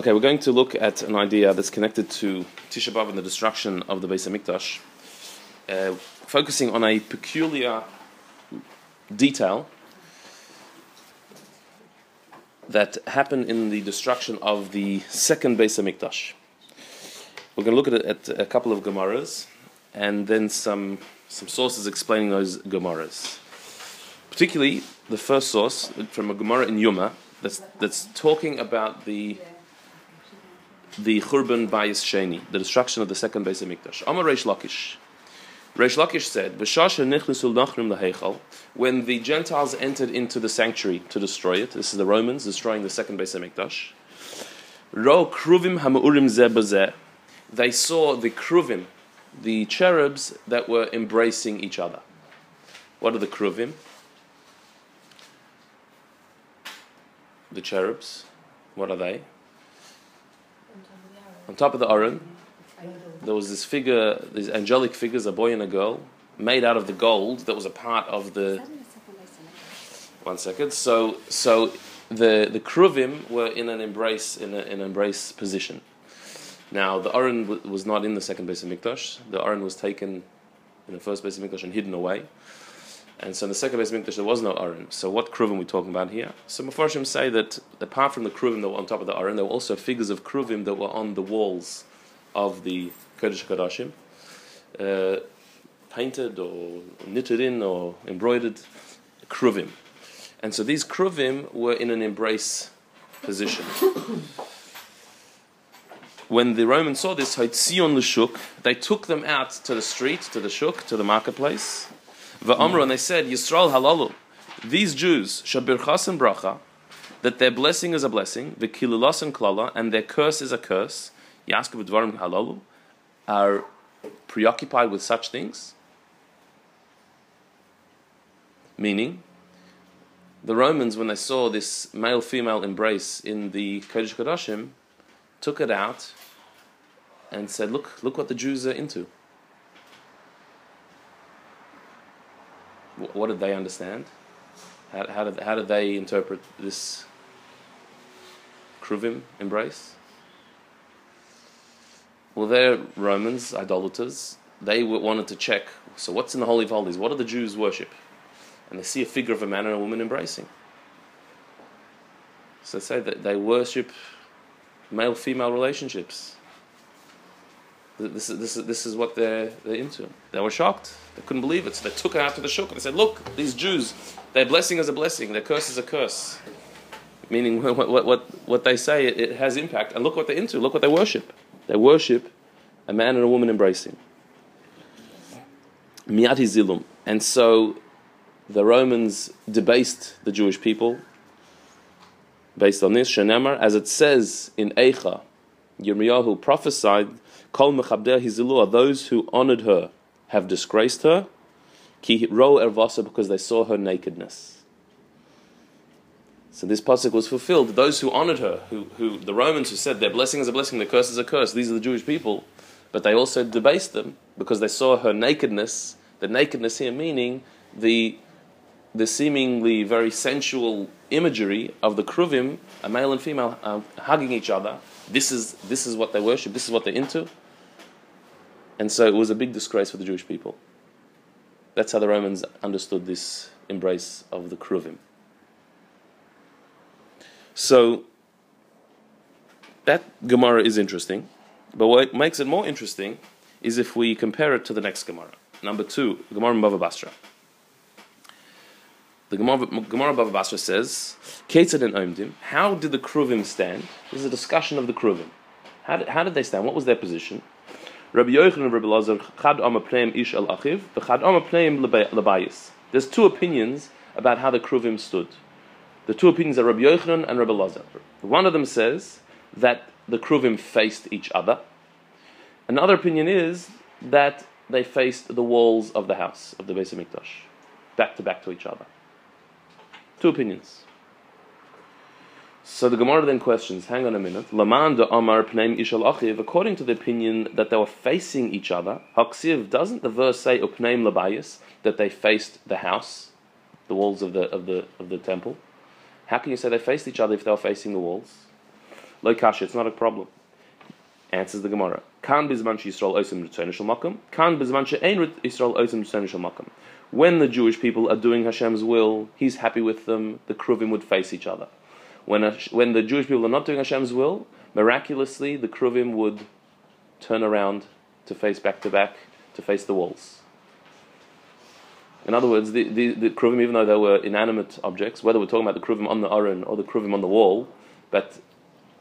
Okay, we're going to look at an idea that's connected to Tisha B'av and the destruction of the Beis Hamikdash, uh, focusing on a peculiar detail that happened in the destruction of the second Beis Hamikdash. We're going to look at, at a couple of Gemaras and then some some sources explaining those Gemaras. Particularly the first source from a Gemara in Yuma that's that's talking about the the Churban Bayis Sheni, the destruction of the second Beis Hamikdash. Amar Reish Lakish. Reish Lakish said, "B'shasha nichlisul nachrim laheichal." When the Gentiles entered into the sanctuary to destroy it, this is the Romans destroying the second Beis Hamikdash. Ro kruvim hamaurim zebazeh. They saw the kruvim, the cherubs that were embracing each other. What are the kruvim? The cherubs. What are they? On top of the Aron, there was this figure, these angelic figures, a boy and a girl, made out of the gold that was a part of the. One second. So, so the the kruvim were in an embrace in, a, in an embrace position. Now the Aron w- was not in the second base of Hamikdash. The Aron was taken in the first base of Hamikdash and hidden away. And so in the second Beis Hamikdash there was no Aron. So what kruvim we talking about here? So Mepharshim say that apart from the kruvim that were on top of the Aron, there were also figures of kruvim that were on the walls of the Kodesh Kodashim, uh, painted or knitted in or embroidered kruvim. And so these kruvim were in an embrace position. when the Romans saw this, they took them out to the street, to the shuk, to the marketplace. Va'amru, and they said, Yisrael halalu, these Jews, shabirchas and bracha, that their blessing is a blessing, the kilulas and klala, and their curse is a curse, dvarim halalu, are preoccupied with such things. Meaning, the Romans, when they saw this male female embrace in the Kodesh Kodashim, took it out and said, Look, look what the Jews are into. What did they understand? How, how, did, how did they interpret this Kruvim embrace? Well, they're Romans, idolaters. They wanted to check so, what's in the Holy of Holies? What do the Jews worship? And they see a figure of a man and a woman embracing. So they say that they worship male female relationships. Th- This is, this is, this is what they're, they're into. They were shocked. They couldn't believe it. So they took it out to the shuk they said, Look, these Jews, their blessing is a blessing, their curse is a curse. Meaning, what, what, what, what they say, it, it has impact. And look what they're into. Look what they worship. They worship a man and a woman embracing. Miyati zilum. And so the Romans debased the Jewish people based on this. Shenemar, as it says in Eicha, Yirmiyahu prophesied, Kol mechabder hizilu, those who honored her have disgraced her, ki ro ervasa, because they saw her nakedness. So this pasuk was fulfilled. Those who honored her, who, who the Romans who said their blessing is a blessing, their curse is a curse, these are the Jewish people, but they also debased them because they saw her nakedness. The nakedness here meaning the the seemingly very sensual imagery of the kruvim, a male and female um, hugging each other. This is this is what they worship. This is what they're into. And so it was a big disgrace for the Jewish people. That's how the Romans understood this embrace of the kruvim. So that Gemara is interesting, but what makes it more interesting is if we compare it to the next Gemara. Number two, Gemara Bava Basra. The Gemara, Gemara Bava Basra says, Ketzad and Omdim, how did the Kruvim stand? This is a discussion of the Kruvim. How did, how did they stand? What was their position? Rabbi Yochanan and Rabbi Lazar, Chad Ish Al Achiv, Labayis. There's two opinions about how the Kruvim stood. The two opinions are Rabbi Yochanan and Rabbi Lazar. One of them says that the Kruvim faced each other. Another opinion is that they faced the walls of the house, of the Beis Hamikdash, back to back to each other. Two opinions. So the Gemara then questions, hang on a minute. Laman de Amar Pneim Ishal Achiv, according to the opinion that they were facing each other, Haksiv, doesn't the verse say Upneim Labayis, that they faced the house, the walls of the of the of the temple? How can you say they faced each other if they were facing the walls? Lo kasha, it's not a problem. Answers the Gemara. Kan bizman Yisrael osim ritzon makom. Kan bizman she'ein Yisrael osim ritzon makom. When the Jewish people are doing Hashem's will, He's happy with them. The kruvim would face each other. When when the Jewish people are not doing Hashem's will, miraculously the kruvim would turn around to face back to back to face the walls. In other words, the, the, the kruvim, even though they were inanimate objects, whether we're talking about the kruvim on the aron or the kruvim on the wall, but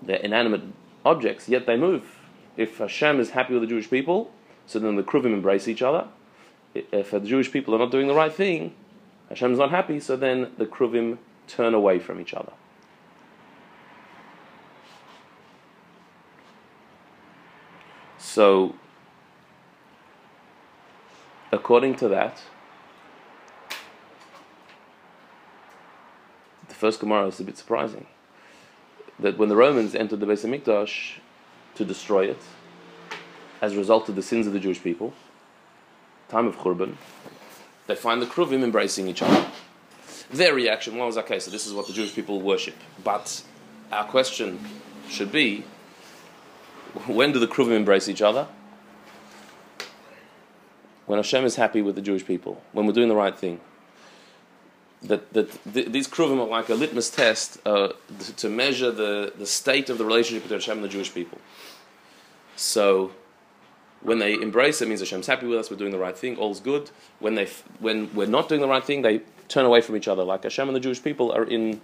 they're inanimate objects, yet they move. If Hashem is happy with the Jewish people, so then the kruvim embrace each other. If the Jewish people are not doing the right thing, Hashem is not happy, so then the kruvim turn away from each other. So, according to that, the first Gemara is a bit surprising. That when the Romans entered the Beis Hamikdash to destroy it, as a result of the sins of the Jewish people, time of Churban, they find the Kruvim embracing each other. Their reaction was, okay, so this is what the Jewish people worship. But our question should be, when do the Kruvim embrace each other? When Hashem is happy with the Jewish people, when we're doing the right thing that, that th- these kruvim are like a litmus test uh, to measure the, the state of the relationship between Hashem and the Jewish people. So, when they embrace it, means Hashem's happy with us, we're doing the right thing, all's good. When, they when we're not doing the right thing, they turn away from each other. Like Hashem and the Jewish people are in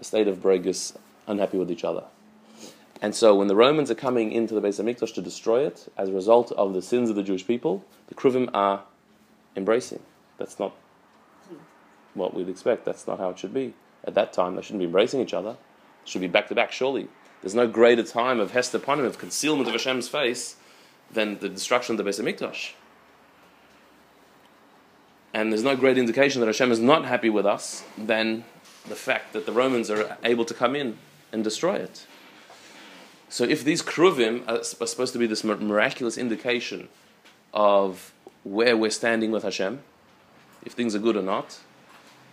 a state of bregus, unhappy with each other. And so, when the Romans are coming into the Beis Hamikdash to destroy it, as a result of the sins of the Jewish people, the kruvim are embracing. That's not what we'd expect. That's not how it should be. At that time, they shouldn't be embracing each other. It should be back to back, surely. There's no greater time of Hester Panim, of concealment of Hashem's face, than the destruction of the Beis Hamikdash. And there's no great indication that Hashem is not happy with us than the fact that the Romans are able to come in and destroy it. So if these kruvim are, supposed to be this miraculous indication of where we're standing with Hashem, if things are good or not,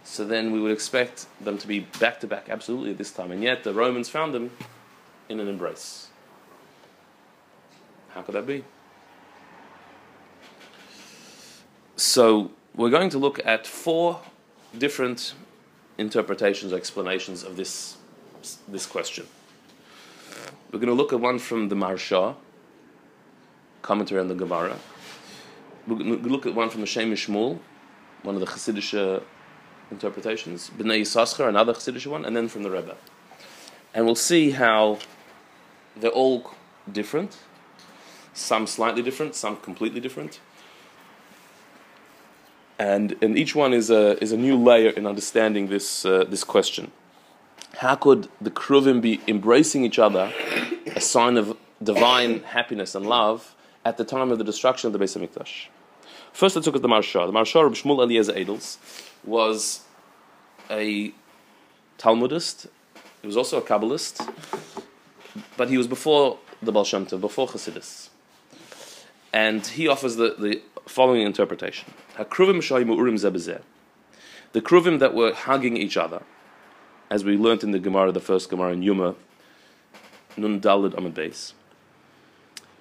so then we would expect them to be back to back absolutely at this time. And yet the Romans found them in an embrace. How could that be? So we're going to look at four different interpretations or explanations of this, this question. We're going to look at one from the Maharsha, commentary on the Gemara. We're going to look at one from the Shem MiShmuel, one of the Hasidic interpretations, Bnei Yissaschar, another Chassidish one, and then from the Rebbe. And we'll see how they're all different, some slightly different, some completely different. And, and each one is a, is a new layer in understanding this, uh, this question. How could the Kruvim be embracing each other, a sign of divine happiness and love, at the time of the destruction of the Beis Hamikdash? First, let's look at the Maharsha. The Maharsha of Shmuel Eliezer Edels was a Talmudist. He was also a Kabbalist, but he was before the Baal Shem Tov, before Chassidus. And he offers the, the following interpretation. The Kruvim that were hugging each other, as we learned in the Gemara, the first Gemara in Yuma, Nun Dalid Amad Beis.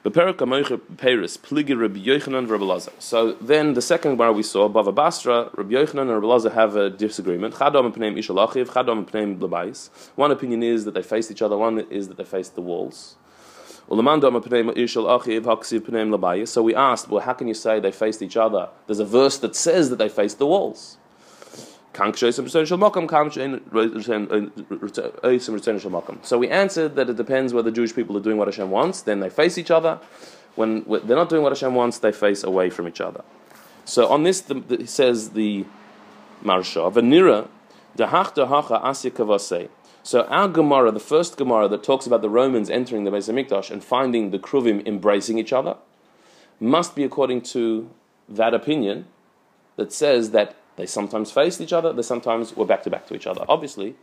So then the second bar we saw, Bava Basra, Rabbi Yochanan and Rabbi Lazar have a disagreement. One opinion is that they faced each other, one is that they faced the walls. So we asked, well, how can you say they faced each other? There's a verse that says that they faced the walls. Uh, so we answered that it depends whether Jewish people are doing what Hashem wants, then they face each other. When they're not doing what Hashem wants, they face away from each other. So on this, the, the, he says the Maharsha, Vanira, asya So our Gemara, the first Gemara that talks about the Romans entering the Beis Hamikdash and finding the Kruvim embracing each other, must be according to that opinion that says that they sometimes faced each other, they sometimes were back to back to each other. Obviously,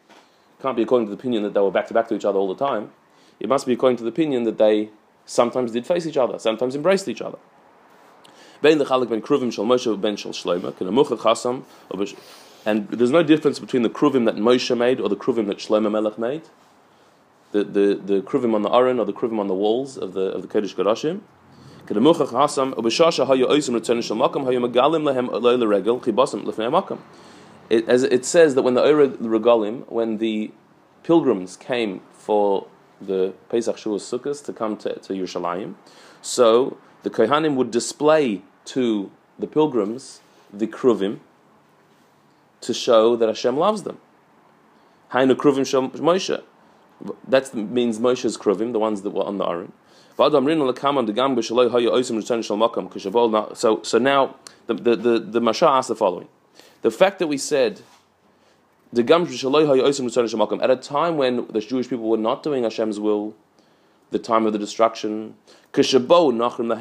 can't be according to the opinion that they were back to back to each other all the time. It must be according to the opinion that they sometimes did face each other, sometimes embraced each other. And there's no difference between the kruvim that Moshe made or the kruvim that Shlomo Melech made. the, the, the kruvim on the aron or the kruvim on the walls of the of the Kodesh Kodashim. It, as it says that when the Regalim, when the pilgrims came for the Pesach Shavuos Sukkot to come to, to Yerushalayim, so the Kohanim would display to the pilgrims the kruvim to show that Hashem loves them. Kruvim Moshe. That means Moshe's kruvim, the ones that were on the Aron. So, so now the, the, the, the asked the following. The fact that we said the gam at a time when the Jewish people were not doing Hashem's will, the time of the destruction, and the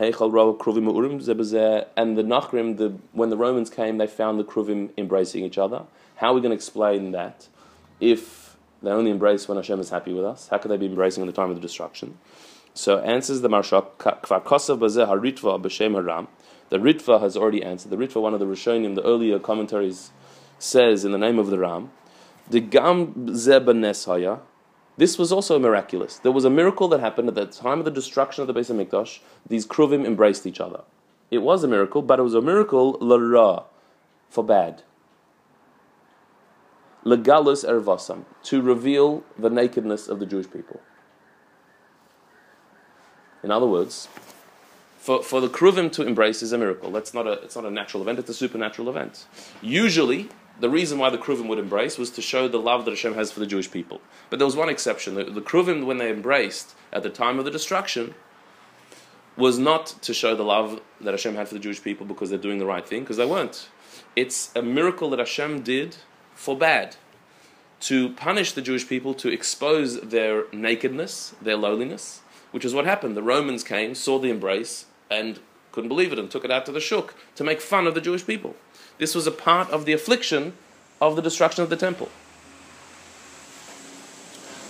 Nachrim, the, when the Romans came, they found the Kruvim embracing each other. How are we going to explain that if they only embrace when Hashem is happy with us? How could they be embracing in the time of the destruction? So answers the Maharsha, kvarkasa baze haritva b'shem haram, The Ritva has already answered. The Ritva, one of the Rishonim, the earlier commentaries, says in the name of the Ram, the Gam Zebanes this was also miraculous. There was a miracle that happened at the time of the destruction of the Beis Hamikdash. These kruvim embraced each other. It was a miracle, but it was a miracle lara, for bad. Legalus ervasam, to reveal the nakedness of the Jewish people. In other words, for, for the kruvim to embrace is a miracle. That's not a, it's not a natural event, it's a supernatural event. Usually, the reason why the Kruvim would embrace was to show the love that Hashem has for the Jewish people. But there was one exception. The, the Kruvim, when they embraced at the time of the destruction, was not to show the love that Hashem had for the Jewish people because they're doing the right thing, because they weren't. It's a miracle that Hashem did for bad, to punish the Jewish people, to expose their nakedness, their lowliness, which is what happened. The Romans came, saw the embrace, and couldn't believe it, and took it out to the shuk to make fun of the Jewish people. This was a part of the affliction of the destruction of the temple.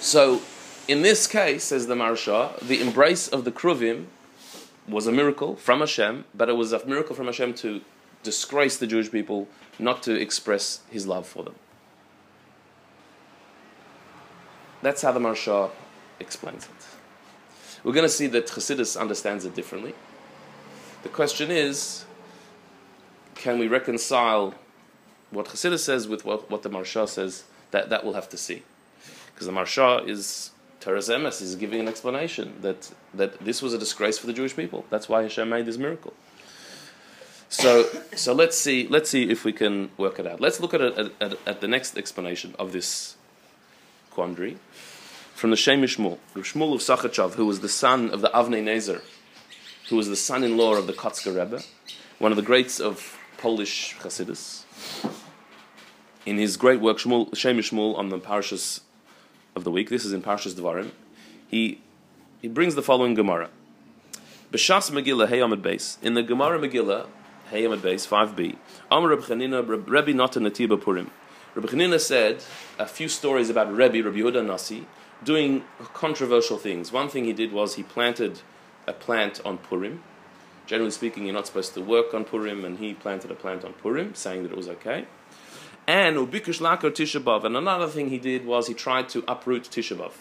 So, in this case, says the Maharsha, the embrace of the Kruvim was a miracle from Hashem, but it was a miracle from Hashem to disgrace the Jewish people, not to express his love for them. That's how the Maharsha explains it. We're going to see that Chassidus understands it differently. The question is, can we reconcile what Chassidus says with what, what the Maharsha says? That, that we'll have to see. Because the Maharsha is, Teres Emes is giving an explanation that, that this was a disgrace for the Jewish people. That's why Hashem made this miracle. So, so let's see. Let's see if we can work it out. Let's look at, it, at, at the next explanation of this quandary from the Shem Shmuel, Shmuel of Sachachav, who was the son of the Avnei Nezer, who was the son-in-law of the Kotzker Rebbe, one of the greats of Polish Hasidus. In his great work, Shmuel, Shem Shmuel, on the parashas of the week, this is in Parashas Devarim, he, he brings the following Gemara. B'shas Megillah, Hey Amid Beis. In the Gemara Megillah, Hey Amid Beis, 5b, Amar Reb Chanina, Rebbe Natan Natiba Purim. Reb Chanina said a few stories about Rebbe, Rabbi Yehuda Nasi, doing controversial things. One thing he did was he planted a plant on Purim, Generally speaking, you're not supposed to work on Purim, and he planted a plant on Purim, saying that it was okay. And ubikush lakar Tisha And another thing he did was he tried to uproot Tisha B'av.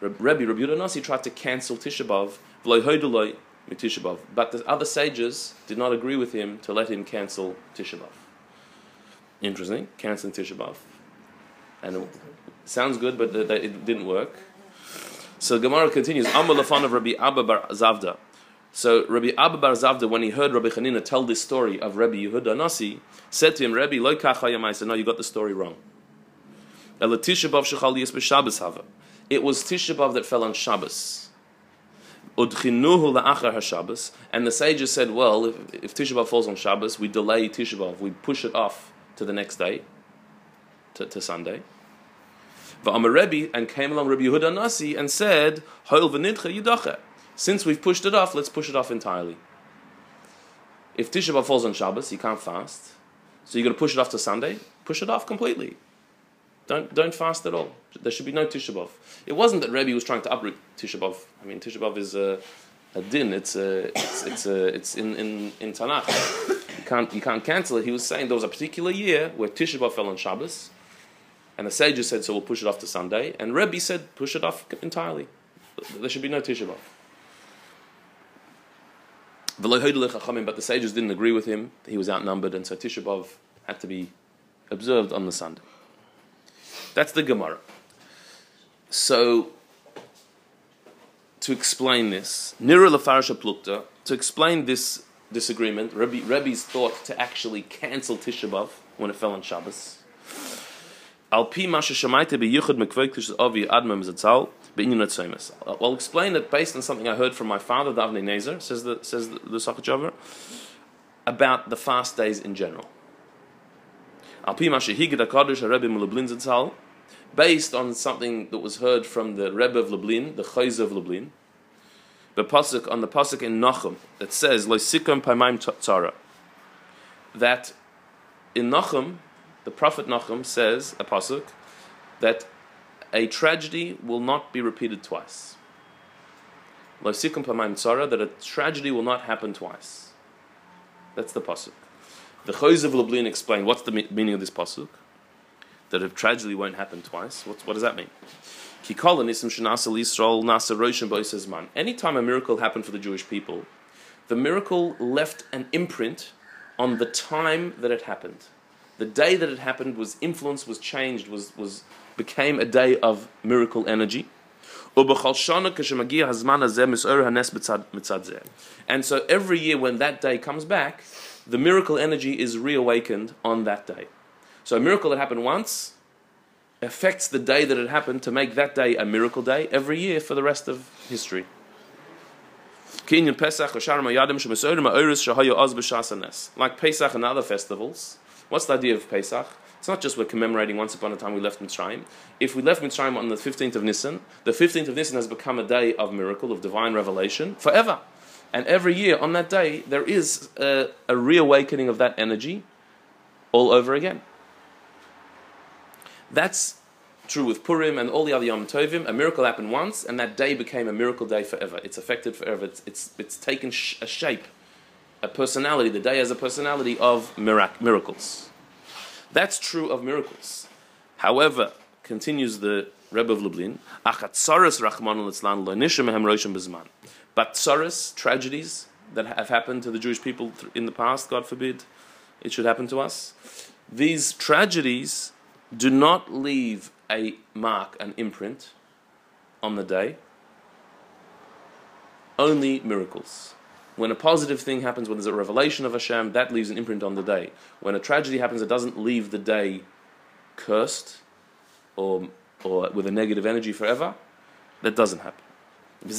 Rabbi Rabbi tried to cancel Tisha B'av, but the other sages did not agree with him to let him cancel Tisha B'av. Interesting, canceling Tisha B'av. And sounds good, but it didn't work. So Gemara continues, Amal of Rabbi Abba Bar Zavda. So Rabbi Abba Bar Zavda, when he heard Rabbi Chanina tell this story of Rabbi Yehuda Nasi, said to him, Rabbi, loy I said, no, you got the story wrong. It was Tisha B'av that fell on Shabbos. And the sages said, well, if, if B'av falls on Shabbos, we delay Tisha B'av, we push it off to the next day, to, to Sunday. Rebbe and came along Rabbi Yehuda Nasi and said, v'nidcha yidacha. Since we've pushed it off, let's push it off entirely. If Tisha B'Av falls on Shabbos, you can't fast. So you're going to push it off to Sunday? Push it off completely. Don't, don't fast at all. There should be no Tisha B'Av. It wasn't that Rebbe was trying to uproot Tisha B'Av. I mean, Tisha B'Av is a, a din. It's a, it's, it's, a, it's in, in, in Tanakh. You can't, you can't cancel it. He was saying there was a particular year where Tisha B'Av fell on Shabbos, And the sages said, so we'll push it off to Sunday. And Rebbe said, push it off entirely. There should be no Tisha B'Av. But the sages didn't agree with him. He was outnumbered, and so Tisha B'Av had to be observed on the Sunday. That's the Gemara. So, to explain this, Nira Lafarsha Plukta, to explain this disagreement, Rebbe, Rebbe's thought to actually cancel Tisha B'Av when it fell on Shabbos. I'll explain it based on something I heard from my father, Davnei Nezer, says the says the, the Sachachover, about the fast days in general. Based on something that was heard from the Rebbe of Lublin, the Chayz of Lublin, the pasuk on the pasuk in Nachum that says lo sikum paimaim tzara, that in Nachum the Prophet Nachum says, a pasuk, that a tragedy will not be repeated twice. That a tragedy will not happen twice. That's the pasuk. The Choiz of Lublin explained what's the meaning of this pasuk. That a tragedy won't happen twice. What, what does that mean? Anytime a miracle happened for the Jewish people, the miracle left an imprint on the time that it happened the day that it happened was influenced, was changed, was, was became a day of miracle energy. And so every year when that day comes back, the miracle energy is reawakened on that day. So a miracle that happened once affects the day that it happened to make that day a miracle day every year for the rest of history. Like Pesach and other festivals, What's the idea of Pesach? It's not just we're commemorating once upon a time we left Mitzrayim. If we left Mitzrayim on the 15th of Nisan, the 15th of Nisan has become a day of miracle, of divine revelation, forever. And every year on that day, there is a, a reawakening of that energy all over again. That's true with Purim and all the other Yom Tovim. A miracle happened once, and that day became a miracle day forever. It's affected forever. It's, it's, it's taken sh- a shape a personality. The day has a personality of mirac- miracles. That's true of miracles. However, continues the Rebbe of Lublin, but tsaras, tragedies that have happened to the Jewish people in the past, God forbid, it should happen to us. These tragedies do not leave a mark, an imprint on the day. Only miracles. When a positive thing happens, when there's a revelation of Hashem, that leaves an imprint on the day. When a tragedy happens, it doesn't leave the day cursed or, or with a negative energy forever. That doesn't happen. And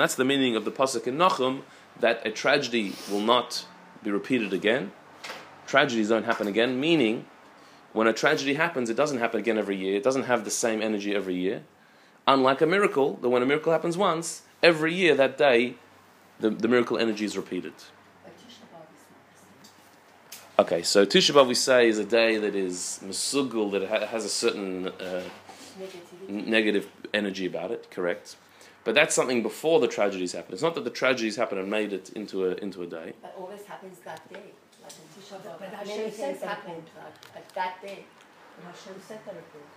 that's the meaning of the pasuk in Nachum that a tragedy will not be repeated again. Tragedies don't happen again, meaning when a tragedy happens, it doesn't happen again every year. It doesn't have the same energy every year. Unlike a miracle, that when a miracle happens once, every year that day the, the miracle energy is repeated. Okay, so Tisha B'Av we say is a day that is mesugul, that ha- has a certain uh, negative energy about it, correct? But that's something before the tragedies happen. It's not that the tragedies happen and made it into a into a day. But always happens that day. Like in Tisha B'Av, but many things happen at that day. But Hashem said that report.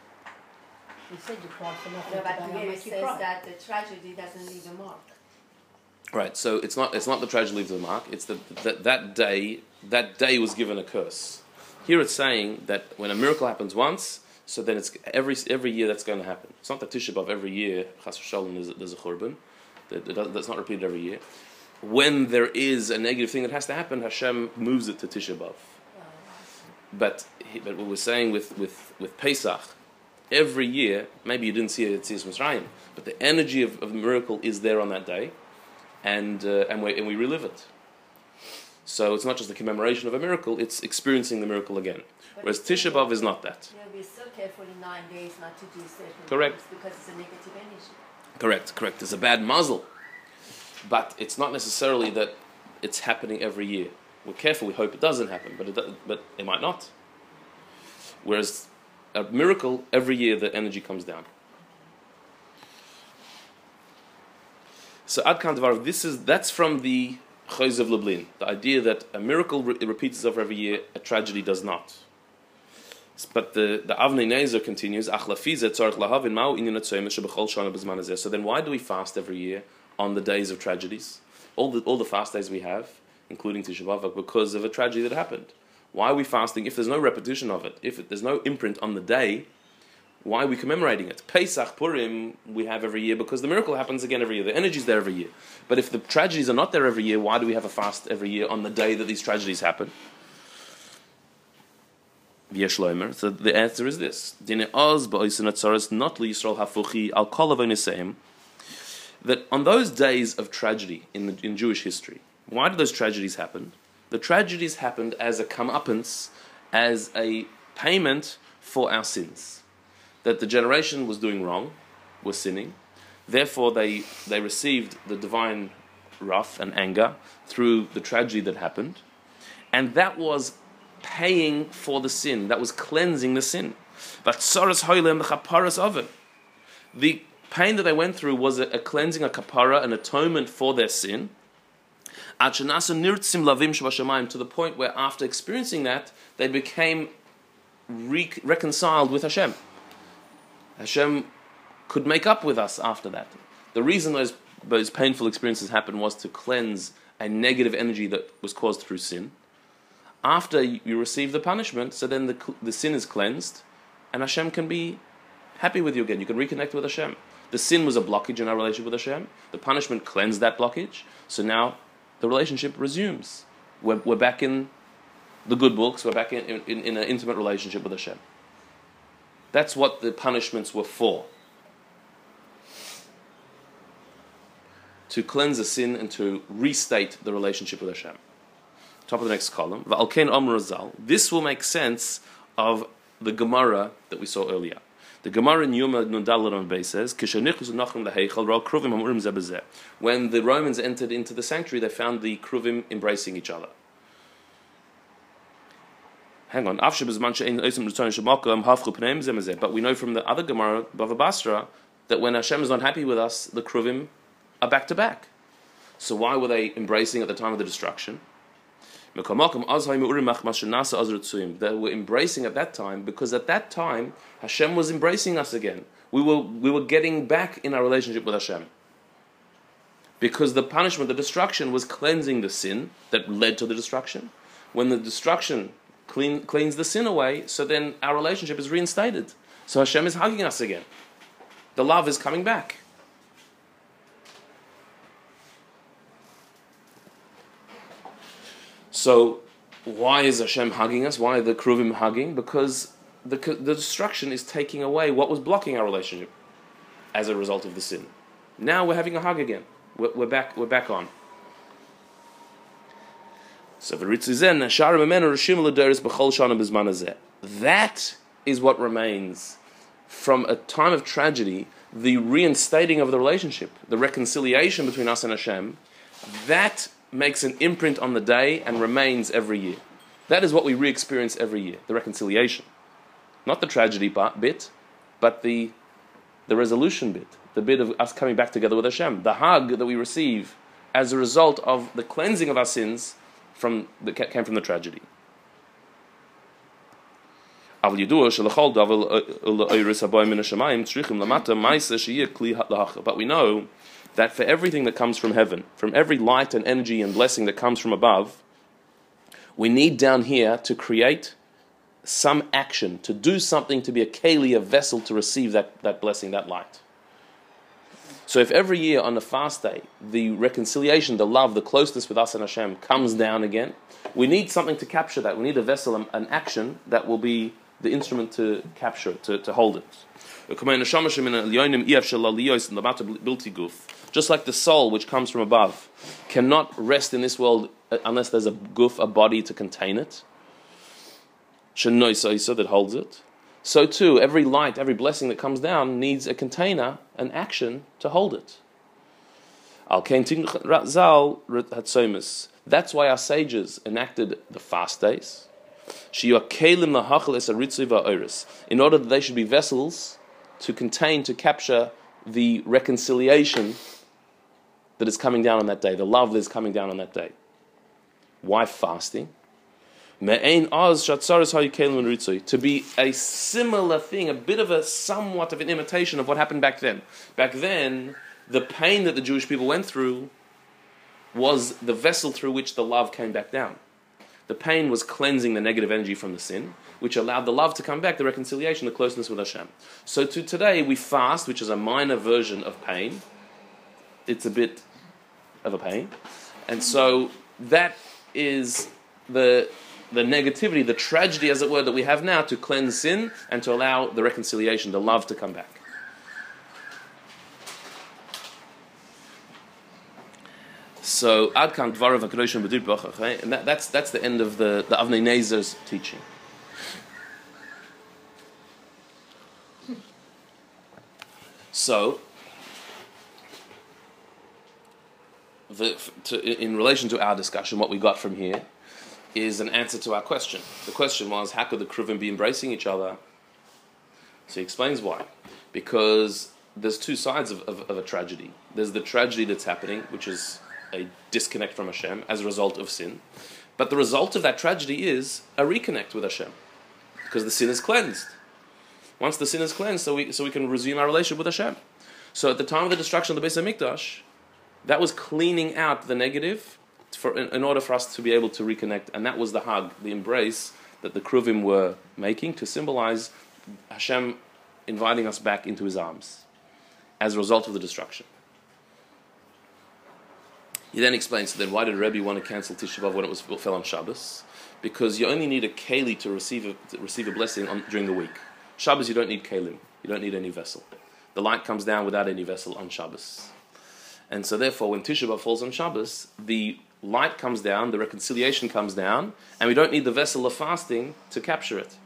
He said you cry for nothing. No, but but here it says that the tragedy doesn't leave a mark. Right. So it's not it's not the tragedy leaves the mark. It's that that that day that day was given a curse. Here it's saying that when a miracle happens once, so then it's every every year that's going to happen. It's not that Tisha B'av every year Chas v'Shalom there's, a that, that's not repeated every year. When there is a negative thing that has to happen, Hashem moves it to Tisha B'av. But but what we're saying with with with Pesach, every year maybe you didn't see it at Tzis Mitzrayim, but the energy of, of the miracle is there on that day and, uh, and, we, and we relive it. So it's not just the commemoration of a miracle, it's experiencing the miracle again. But Whereas Tisha B'Av is not that. Yeah, we're so careful in nine days not to do certain Correct. things because it's a negative energy. Correct, correct. It's a bad muzzle. But it's not necessarily that it's happening every year. We're careful, we hope it doesn't happen, but it, but it might not. Whereas a miracle, every year the energy comes down. So Ad Kan Dvar, this is that's from the Choiz of Lublin, the idea that a miracle re- repeats itself every year, a tragedy does not. But the, the Avnei Nezer continues. So then why do we fast every year on the days of tragedies? All the, all the fast days we have, including Tisha B'Av, because of a tragedy that happened. Why are we fasting if there's no repetition of it? If it, there's no imprint on the day, why are we commemorating it? Pesach, Purim, we have every year because the miracle happens again every year. The energy is there every year. But if the tragedies are not there every year, why do we have a fast every year on the day that these tragedies happen? So the answer is this: That on those days of tragedy in, the, in Jewish history, why did those tragedies happen? The tragedies happened as a comeuppance, as a payment for our sins. That the generation was doing wrong, was sinning. Therefore, they, they received the divine wrath and anger through the tragedy that happened. And that was paying for the sin, that was cleansing the sin. But Hoylem, the Chaparas of it. The pain that they went through was a, a cleansing, a kapara, an atonement for their sin. To the point where after experiencing that, they became re- reconciled with Hashem. Hashem could make up with us after that. The reason those, those painful experiences happened was to cleanse a negative energy that was caused through sin after you receive the punishment, so then the, the sin is cleansed, and Hashem can be happy with you again. You can reconnect with Hashem. The sin was a blockage in our relationship with Hashem. The punishment cleansed that blockage. So now the relationship resumes. We're, we're back in the good books. We're back in, in, in an intimate relationship with Hashem. That's what the punishments were for. To cleanse the sin and to restate the relationship with Hashem top of the next column. This will make sense of the Gemara that we saw earlier. The Gemara in Yuma Nundalaron Bay says, When the Romans entered into the sanctuary, they found the Kruvim embracing each other. Hang on. But we know from the other Gemara, Bava Basra, that when Hashem is not happy with us, the Kruvim are back to back. So why were they embracing at the time of the destruction? that we're embracing at that time because at that time Hashem was embracing us again. We were, we were getting back in our relationship with Hashem. Because the punishment, the destruction, was cleansing the sin that led to the destruction. When the destruction clean, cleans the sin away, so then our relationship is reinstated. So Hashem is hugging us again. The love is coming back. So, why is Hashem hugging us? Why are the Kruvim hugging? Because the, the destruction is taking away what was blocking our relationship as a result of the sin. Now we're having a hug again. We're, we're back. We're back on. So that is what remains from a time of tragedy, the reinstating of the relationship, the reconciliation between us and Hashem. That makes an imprint on the day and remains every year. That is what we re experience every year the reconciliation. Not the tragedy bit, but the, the resolution bit, the bit of us coming back together with Hashem, the hug that we receive as a result of the cleansing of our sins from that came from the tragedy. But we know that for everything that comes from heaven, from every light and energy and blessing that comes from above, we need down here to create some action, to do something to be a keli, a vessel to receive that, that blessing, that light. So if every year on the fast day, the reconciliation, the love, the closeness with us and Hashem comes down again, we need something to capture that. We need a vessel, an action that will be the instrument to capture it, to, to hold it. Just like the soul, which comes from above, cannot rest in this world uh, unless there's a guf, a body to contain it. that holds it. So too, every light, every blessing that comes down needs a container, an action to hold it. That's why our sages enacted the fast days. In order that they should be vessels to contain, to capture the reconciliation that is coming down on that day, the love that is coming down on that day. Why fasting? To be a similar thing, a bit of a somewhat of an imitation of what happened back then. Back then, the pain that the Jewish people went through was the vessel through which the love came back down. The pain was cleansing the negative energy from the sin, which allowed the love to come back, the reconciliation, the closeness with Hashem. So to today, we fast, which is a minor version of pain. It's a bit of a pain. And so that is the, the negativity, the tragedy, as it were, that we have now to cleanse sin and to allow the reconciliation, the love to come back. So Adkan Dvarav Hakadoshim B'dir B'achach, and that, that's that's the end of the the Avnei Nezer's teaching. So, the, to, in relation to our discussion, what we got from here is an answer to our question. The question was, how could the Kruvim be embracing each other? So he explains why. Because there's two sides of, of, of a tragedy. There's the tragedy that's happening, which is a disconnect from Hashem as a result of sin. But the result of that tragedy is a reconnect with Hashem, because the sin is cleansed. Once the sin is cleansed, so we, so we can resume our relationship with Hashem. So at the time of the destruction of the Beis Hamikdash, that was cleaning out the negative for, in, in, order for us to be able to reconnect, and that was the hug, the embrace that the Kruvim were making to symbolize Hashem inviting us back into His arms as a result of the destruction. He then explains, then why did Rebbe want to cancel Tisha B'Av when it was fell on Shabbos? Because you only need a keli to receive a, to receive a blessing on, during the week. Shabbos, you don't need kelim. You don't need any vessel. The light comes down without any vessel on Shabbos. And so therefore, when Tisha B'Av falls on Shabbos, the light comes down, the reconciliation comes down, and we don't need the vessel of fasting to capture it.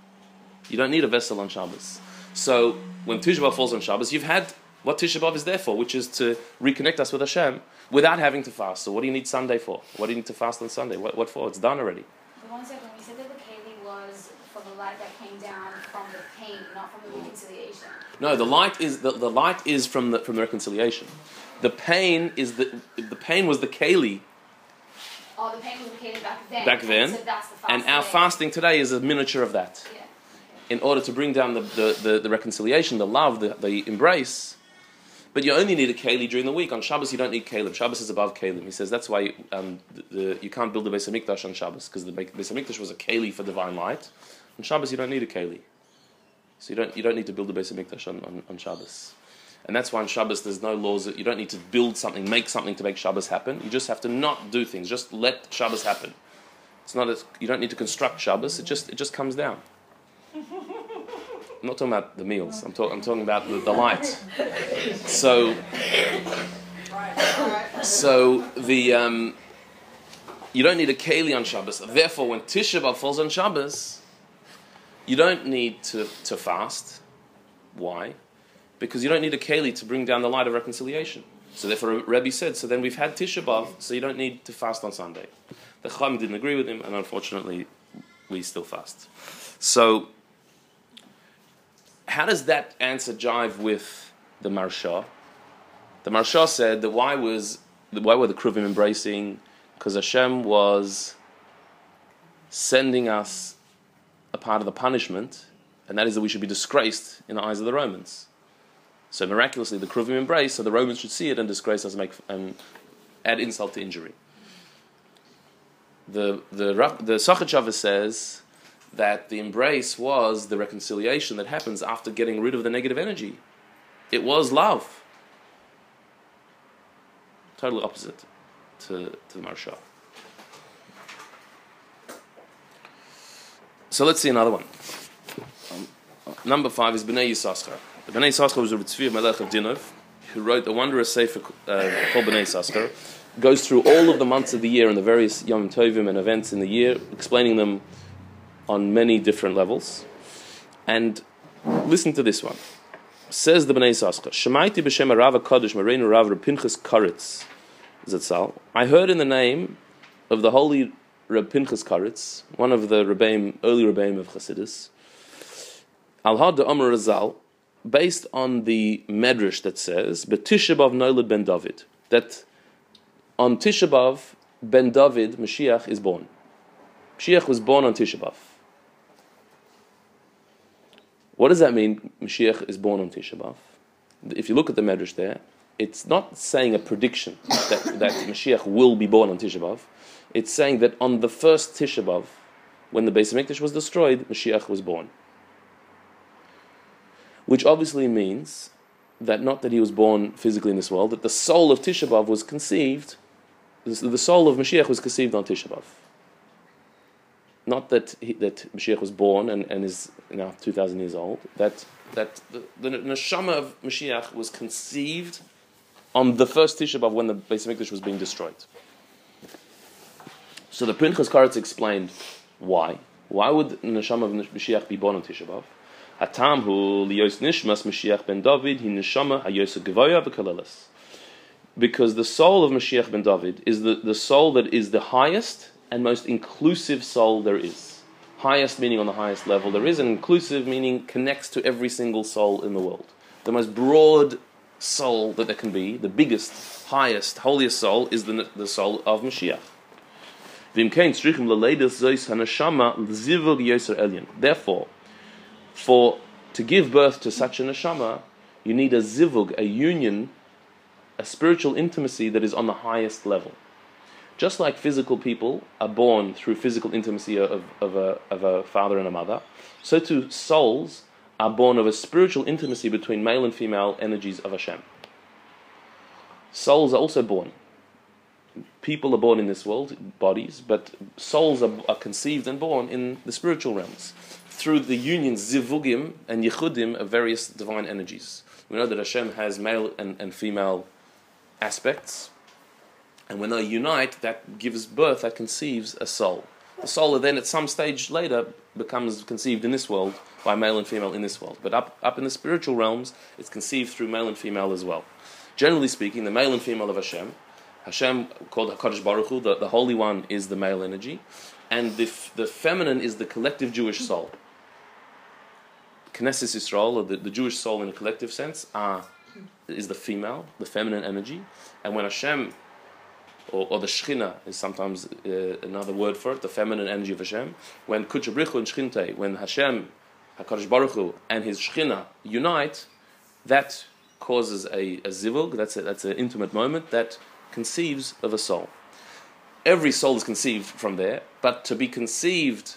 You don't need a vessel on Shabbos. So when Tisha B'Av falls on Shabbos, you've had what Tisha B'Av is there for, which is to reconnect us with Hashem without having to fast. So what do you need Sunday for? What do you need to fast on Sunday? What, what for? It's done already. The one second, we said that the keli was for the light that came down from the pain, not from the reconciliation. No, the light is the, the light is from the from the reconciliation. The pain is the the pain was the keli. Oh, the pain was back then. Back then, So the and our fasting today is a miniature of that. Yeah. In order to bring down the, the, the, the reconciliation, the love, the, the embrace, but you only need a keli during the week. On Shabbos, you don't need kalim. Shabbos is above kalim. He says that's why um, you can't build the Beis Hamikdash on Shabbos because the Beis Hamikdash was a keli for divine light. On Shabbos, you don't need a keli, so you don't you don't need to build the Beis Hamikdash on, on, on Shabbos. And that's why on Shabbos there's no laws that you don't need to build something, make something to make Shabbos happen. You just have to not do things. Just let Shabbos happen. It's not a, you don't need to construct Shabbos. It just it just comes down. I'm not talking about the meals. I'm, talk, I'm talking about the, the light. So, so the um, you don't need a keli on Shabbos. Therefore, when Tisha B'av falls on Shabbos, you don't need to, to fast. Why? Because you don't need a keli to bring down the light of reconciliation. So therefore, Rebbe said, so then we've had Tisha B'av, so you don't need to fast on Sunday. The Chacham didn't agree with him, and unfortunately, we still fast. So how does that answer jive with the Maharsha? The Maharsha said that why was why were the Kruvim embracing? Because Hashem was sending us a part of the punishment, and that is that we should be disgraced in the eyes of the Romans. So miraculously, the Kruvim embrace, so the Romans should see it and disgrace us, and make and add insult to injury. The the the Sachachava says that the embrace was the reconciliation that happens after getting rid of the negative energy. It was love. Totally opposite to, to the Maharsha. So let's see another one. Um, number five is Bnei Yisachar. Bnei Yisachar was a Tzvi Melech of Dinov, who wrote a wondrous sefer uh, called Bnei Yisachar. Goes through all of the months of the year and the various Yom Tovim and events in the year, explaining them on many different levels. And listen to this one. Says the Bnei Yisachar, Shemaiti b'shem Rav HaKadosh Mareinu Rav Pinchas Karitz Zatzal. I heard in the name of the holy Reb Pinchas Karitz, one of the Rebbeim, early Rebbeim of Chassidus, Al Had Amr Razal, based on the Medrash that says, B'Tisha B'av Noilad Ben David, that on Tisha B'av Ben David, Mashiach, is born. Mashiach was born on Tisha B'Av. What does that mean? Mashiach is born on Tisha B'Av. If you look at the Medrash there, it's not saying a prediction that, that Mashiach will be born on Tisha B'Av. It's saying that on the first Tisha B'Av, when the Beis Hamikdash was destroyed, Mashiach was born. Which obviously means that not that he was born physically in this world, that the soul of Tisha B'Av was conceived, the soul of Mashiach was conceived on Tisha B'Av. Not that he, that Mashiach was born and, and is now 2,000 years old, that, that the, the neshama of Mashiach was conceived on the first Tisha B'Av when the Beis Hamikdash was being destroyed. So the Pinchas Karetz explained why. Why would neshama of Mashiach be born on Tisha B'Av? Hatam hu liyos nishmas Mashiach ben David hi neshama hayos gevoya v'kalelas. Because the soul of Mashiach ben David is the, the soul that is the highest and most inclusive soul there is. Highest meaning on the highest level there is, and inclusive meaning connects to every single soul in the world. The most broad soul that there can be, the biggest, highest, holiest soul, is the, the soul of Mashiach. Therefore, for to give birth to such a neshama, you need a zivug, a union, a spiritual intimacy that is on the highest level. Just like physical people are born through physical intimacy of, of, a, of a father and a mother, so too souls are born of a spiritual intimacy between male and female energies of Hashem. Souls are also born. People are born in this world, bodies, but souls are, are conceived and born in the spiritual realms through the union zivugim and yichudim of various divine energies. We know that Hashem has male and, and female aspects, and when they unite, that gives birth, that conceives a soul. The soul then, at some stage later, becomes conceived in this world by male and female in this world. But up, up in the spiritual realms, it's conceived through male and female as well. Generally speaking, the male and female of Hashem, Hashem called HaKadosh Baruch Hu, the, the Holy One is the male energy, and the, the feminine is the collective Jewish soul. Knesset Yisrael, or the, the Jewish soul in a collective sense, are, is the female, the feminine energy. And when Hashem, or, or the Shechina is sometimes uh, another word for it, the feminine energy of Hashem, when Kutchabrichu and Shechinte, when Hashem, HaKadosh Baruch Hu, and his Shechina unite, that causes a, a zivug, that's, a, that's an intimate moment, that conceives of a soul. Every soul is conceived from there, but to be conceived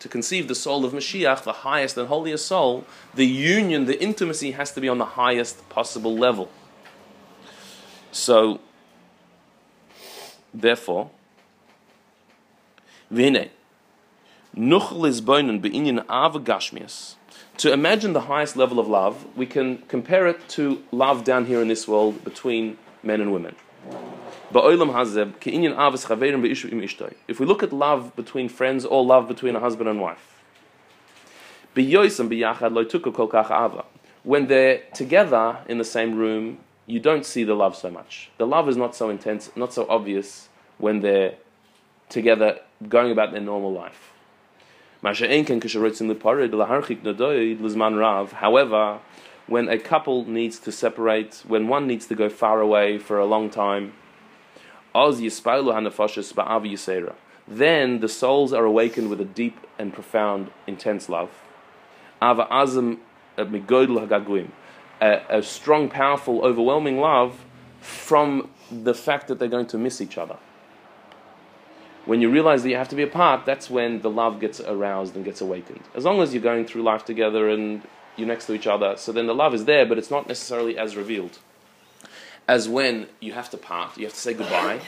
to conceive the soul of Mashiach, the highest and holiest soul, the union, the intimacy has to be on the highest possible level. So, therefore, to imagine the highest level of love, we can compare it to love down here in this world between men and women. If we look at love between friends or love between a husband and wife, when they're together in the same room, you don't see the love so much. The love is not so intense, not so obvious when they're together going about their normal life. However, when a couple needs to separate, when one needs to go far away for a long time, then the souls are awakened with a deep and profound, intense love. Uh, a, a strong, powerful, overwhelming love from the fact that they're going to miss each other. When you realize that you have to be apart, that's when the love gets aroused and gets awakened. As long as you're going through life together and you're next to each other, so then the love is there, but it's not necessarily as revealed as when you have to part, you have to say goodbye,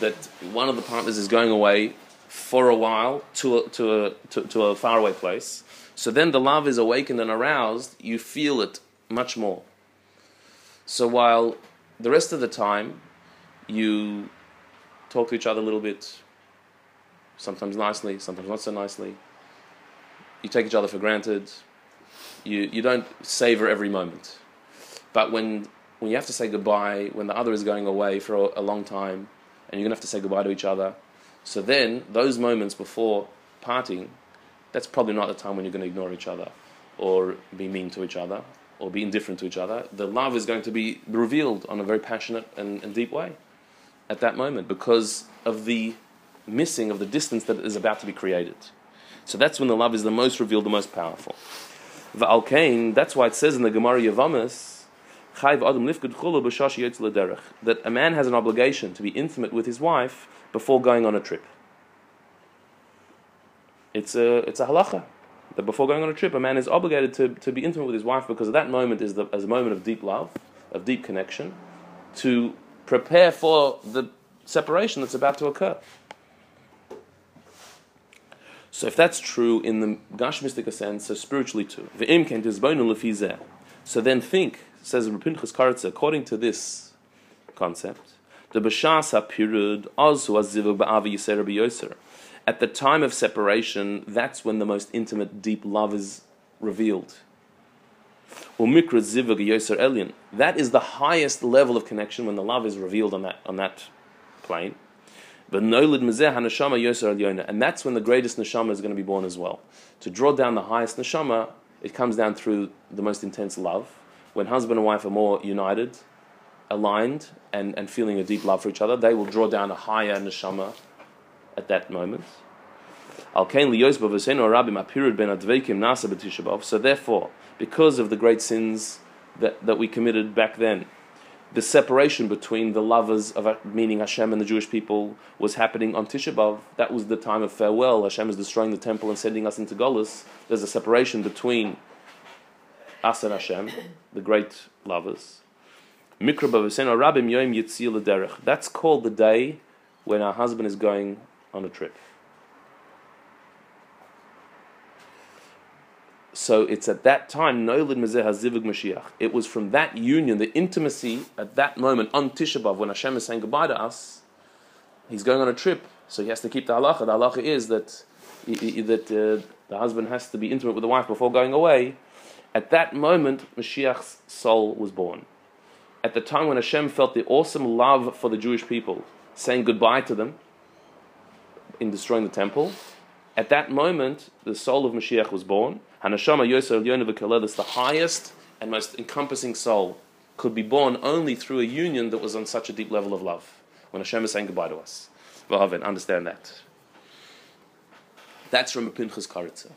that one of the partners is going away for a while to a, to a, to, to a faraway place. So then the love is awakened and aroused, you feel it much more. So while the rest of the time you talk to each other a little bit, sometimes nicely, sometimes not so nicely, you take each other for granted, you, you don't savor every moment. But when when you have to say goodbye, when the other is going away for a, a long time, and you're going to have to say goodbye to each other, so then those moments before parting, that's probably not the time when you're going to ignore each other, or be mean to each other, or be indifferent to each other. The love is going to be revealed on a very passionate and, and deep way at that moment because of the missing of the distance that is about to be created. So that's when the love is the most revealed, the most powerful. The V'alkein, that's why it says in the Gemara Yavamas, that a man has an obligation to be intimate with his wife before going on a trip. It's a, it's a halacha that before going on a trip, a man is obligated to, to be intimate with his wife because that moment is the, as a moment of deep love, of deep connection, to prepare for the separation that's about to occur. So if that's true in the Gashmistic sense, so spiritually too. So then think, says Rapinchas Karitza, according to this concept, the Bashas HaPirud Ba'avi. At the time of separation, that's when the most intimate, deep love is revealed. Zivug Elyon. That is the highest level of connection when the love is revealed on that, on that plane. And that's when the greatest neshama is going to be born as well. To draw down the highest neshama, it comes down through the most intense love. When husband and wife are more united, aligned, and, and feeling a deep love for each other, they will draw down a higher neshama at that moment. So therefore, because of the great sins that, that we committed back then, the separation between the lovers of meaning Hashem and the Jewish people was happening on Tisha B'av. That was the time of farewell. Hashem is destroying the temple and sending us into Golis. There's a separation between us and Hashem, the great lovers. That's called the day when our husband is going on a trip. So it's at that time. It was from that union, the intimacy at that moment on Tisha B'Av, when Hashem is saying goodbye to us, he's going on a trip, so he has to keep the halacha. The halacha is that, that uh, the husband has to be intimate with the wife before going away. At that moment, Mashiach's soul was born. At the time when Hashem felt the awesome love for the Jewish people, saying goodbye to them in destroying the temple, at that moment, the soul of Mashiach was born. Hanashama Yosef Elyon the highest and most encompassing soul, could be born only through a union that was on such a deep level of love. When Hashem is saying goodbye to us. Vahavin, understand that. That's from Pinchas Karitza.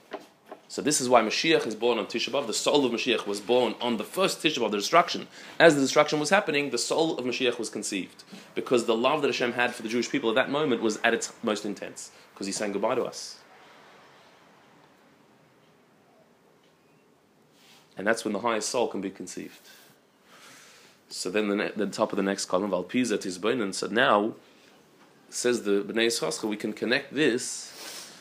So this is why Mashiach is born on Tisha B'av. The soul of Mashiach was born on the first Tisha B'av, the destruction. As the destruction was happening, the soul of Mashiach was conceived. Because the love that Hashem had for the Jewish people at that moment was at its most intense. Because he's saying goodbye to us. And that's when the highest soul can be conceived. So then the, ne- the top of the next column, Valpiza Tizbain, so now, says the Bnei Yisachar, we can connect this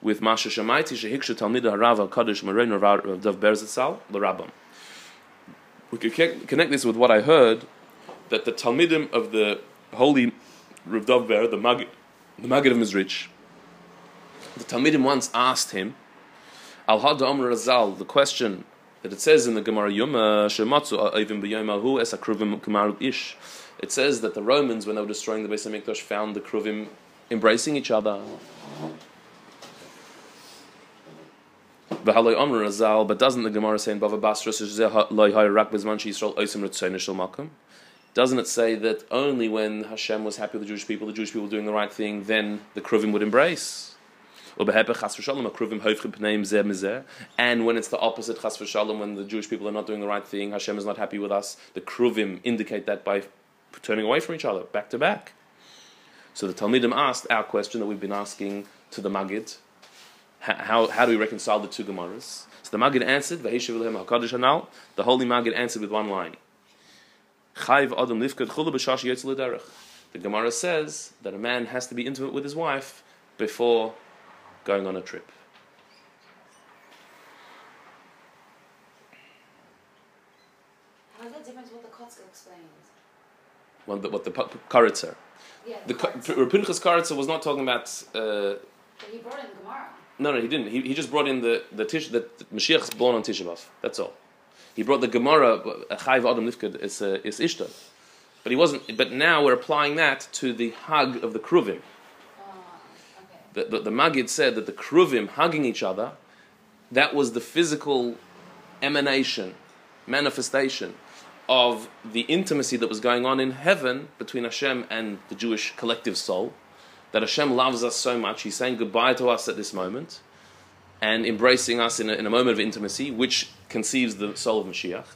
with Masha Shamaiti Shehiksha Talmid Harav Al Kaddish Morein Dav Berzetzal L'Rabam. We can connect this with what I heard that the Talmidim of the holy Rav Dav Ber, the Maggid, the Maggid of Mezrich, the Talmidim once asked him, Al Hada Razal, the question that it says in the Gemara Yuma Shematzu Avim B'Yom Es Ish. It says that the Romans, when they were destroying the Beis Hamikdash, found the Kruvim embracing each other. But doesn't the Gemara say in Bava Basra Doesn't it say that only when Hashem was happy with the Jewish people, the Jewish people doing the right thing, then the Kruvim would embrace? And when it's the opposite, chas v'shalom, when the Jewish people are not doing the right thing, Hashem is not happy with us, the kruvim indicate that by turning away from each other, back to back. So the Talmidim asked our question that we've been asking to the Maggid, how, how do we reconcile the two Gemaras? So the Maggid answered, the Holy Maggid answered with one line. The Gemara says that a man has to be intimate with his wife before going on a trip. What's the difference what the Kotzka explains? What the, what the Karitzer. Yeah, The. Rapinchas Karitzer was not talking about. Uh, But he brought in the Gemara. no, no, he didn't. He, he just brought in the the tish that Mashiach is born on Tisha B'av. That's all. He brought the Gemara Chayv Adam Nifkad is uh, is Ishtar, but he wasn't. But now we're applying that to the hug of the Kruvim. The, the, the Maggid said that the Kruvim hugging each other, that was the physical emanation, manifestation of the intimacy that was going on in heaven between Hashem and the Jewish collective soul. that Hashem loves us so much, He's saying goodbye to us at this moment and embracing us in a, in a moment of intimacy, which conceives the soul of Mashiach.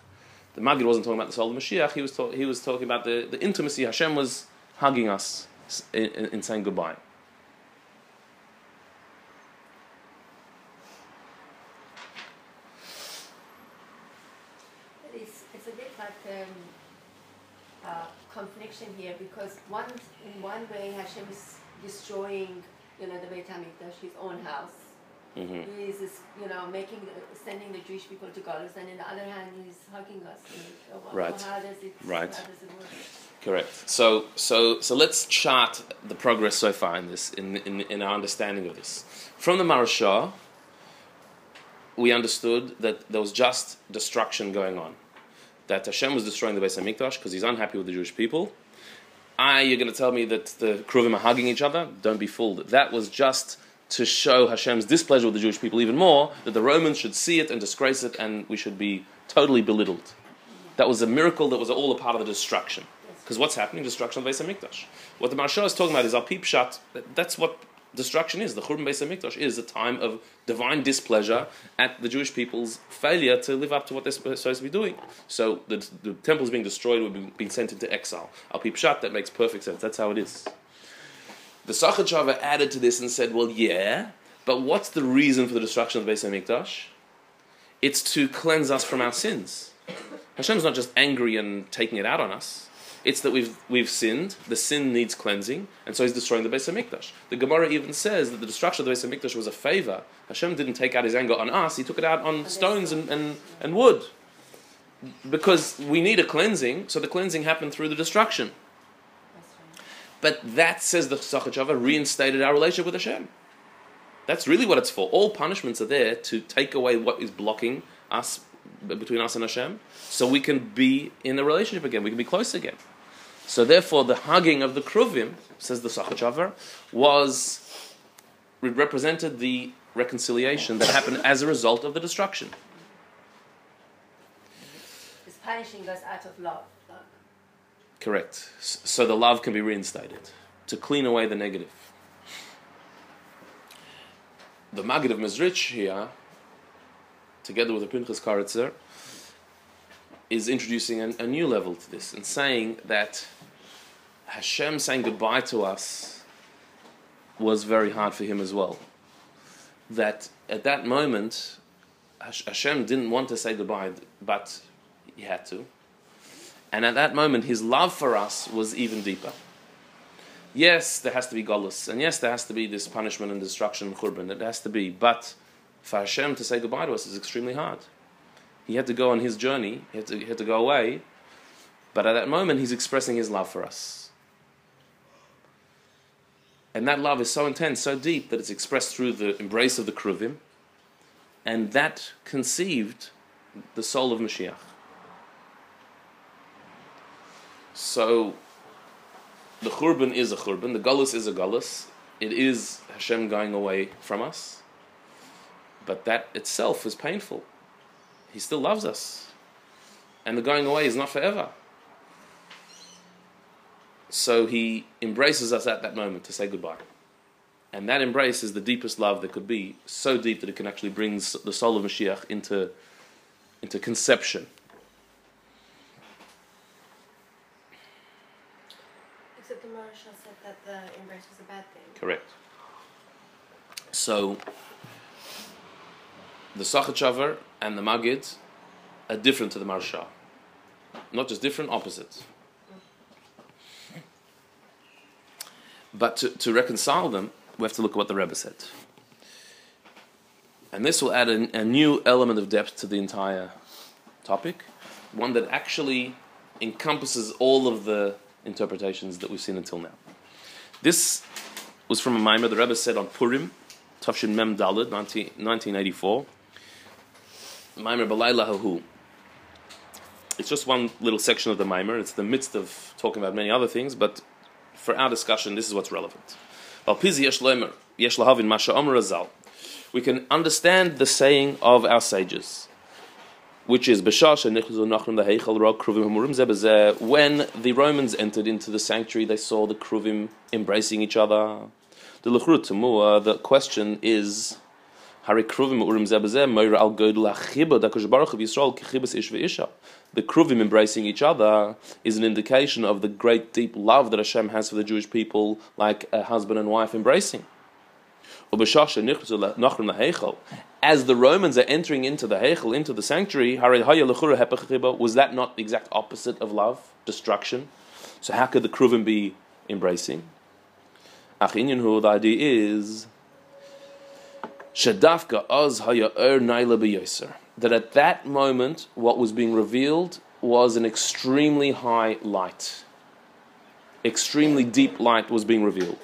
The Maggid wasn't talking about the soul of Mashiach, he was, talk, he was talking about the, the intimacy. Hashem was hugging us in, in, in saying goodbye. It's, it's a bit like um, uh, here because one in one way Hashem is destroying, you know, the Beit Hamikdash, his own house. Mhm. He is, you know, making the, sending the Jewish people to Galus, and on the other hand, he's hugging us. Right. How does it? Right. How does it work? Correct. So, so, so let's chart the progress so far in this, in, in, in our understanding of this. From the Maharsha, we understood that there was just destruction going on. That Hashem was destroying the Beis Hamikdash because he's unhappy with the Jewish people. Ah, you're going to tell me that the Kruvim are hugging each other? Don't be fooled. That was just to show Hashem's displeasure with the Jewish people even more, that the Romans should see it and disgrace it, and we should be totally belittled. That was a miracle that was all a part of the destruction. Because what's happening? Destruction of Beis Hamikdash. What the Maharsha is talking about is our pshat. That's what destruction is. The Churban Beis Hamikdash is a time of divine displeasure at the Jewish people's failure to live up to what they're supposed to be doing. So the, the temple is being destroyed, we're being- sent into exile. Pshat, that makes perfect sense. That's how it is. The Sochatchover added to this and said, well, yeah, but what's the reason for the destruction of the Beis Hamikdash? It's to cleanse us from our sins. Hashem's not just angry and taking it out on us. It's that we've, we've sinned, the sin needs cleansing, and so he's destroying the Beis HaMikdash. The Gemara even says that the destruction of the Beis HaMikdash was a favor. Hashem didn't take out his anger on us, he took it out on stones and, and, and wood. Because we need a cleansing, so the cleansing happened through the destruction. But that, says the Sochatchover, reinstated our relationship with Hashem. That's really what it's for. All punishments are there to take away what is blocking us, between us and Hashem, so we can be in a relationship again, we can be close again. So therefore, the hugging of the Kruvim, says the Sochatchover, was, represented the reconciliation that happened as a result of the destruction. It's punishing us out of love. Correct. So the love can be reinstated to clean away the negative. The Maggid of Mezrich here, together with the Pinchas Karitzer, is introducing a, a new level to this and saying that Hashem saying goodbye to us was very hard for him as well. That at that moment, Hashem didn't want to say goodbye, but he had to. And at that moment, his love for us was even deeper. Yes, there has to be Golas, and yes, there has to be this punishment and destruction and Khurban, it has to be. But for Hashem to say goodbye to us is extremely hard. He had to go on his journey, he had to, he had to go away, but at that moment, he's expressing his love for us. And that love is so intense, so deep, that it's expressed through the embrace of the Kruvim, and that conceived the soul of Mashiach. So, the Churban is a Churban, the Gullus is a Gullus. It is Hashem going away from us. But that itself is painful. He still loves us. And the going away is not forever. So he embraces us at that moment to say goodbye. And that embrace is the deepest love that could be, so deep that it can actually bring the soul of Mashiach into, into conception. Except the Maharsha said that the embrace was a bad thing. Correct. So, the Sochatchover and the Magid are different to the Maharsha. Not just different, opposites. But to, to reconcile them, we have to look at what the Rebbe said. And this will add a, a new element of depth to the entire topic, one that actually encompasses all of the interpretations that we've seen until now. This was from a mimer the Rebbe said on Purim, Tafshin Mem Dalid, 19, 1984. Mimer Balayla Hahu. It's just one little section of the mimer. It's the midst of talking about many other things, but for our discussion, this is what's relevant. We can understand the saying of our sages, which is "B'shah shenichzu nachrim the heichal ra kruvim hamurim zeh. When the Romans entered into the sanctuary, they saw the kruvim embracing each other. The the question is, The Kruvim embracing each other is an indication of the great deep love that Hashem has for the Jewish people, like a husband and wife embracing. As the Romans are entering into the Heichel, into the sanctuary, was that not the exact opposite of love, destruction? So how could the Kruvim be embracing? The idea is Shadafka oz haya er naila. That at that moment, what was being revealed was an extremely high light. Extremely deep light was being revealed.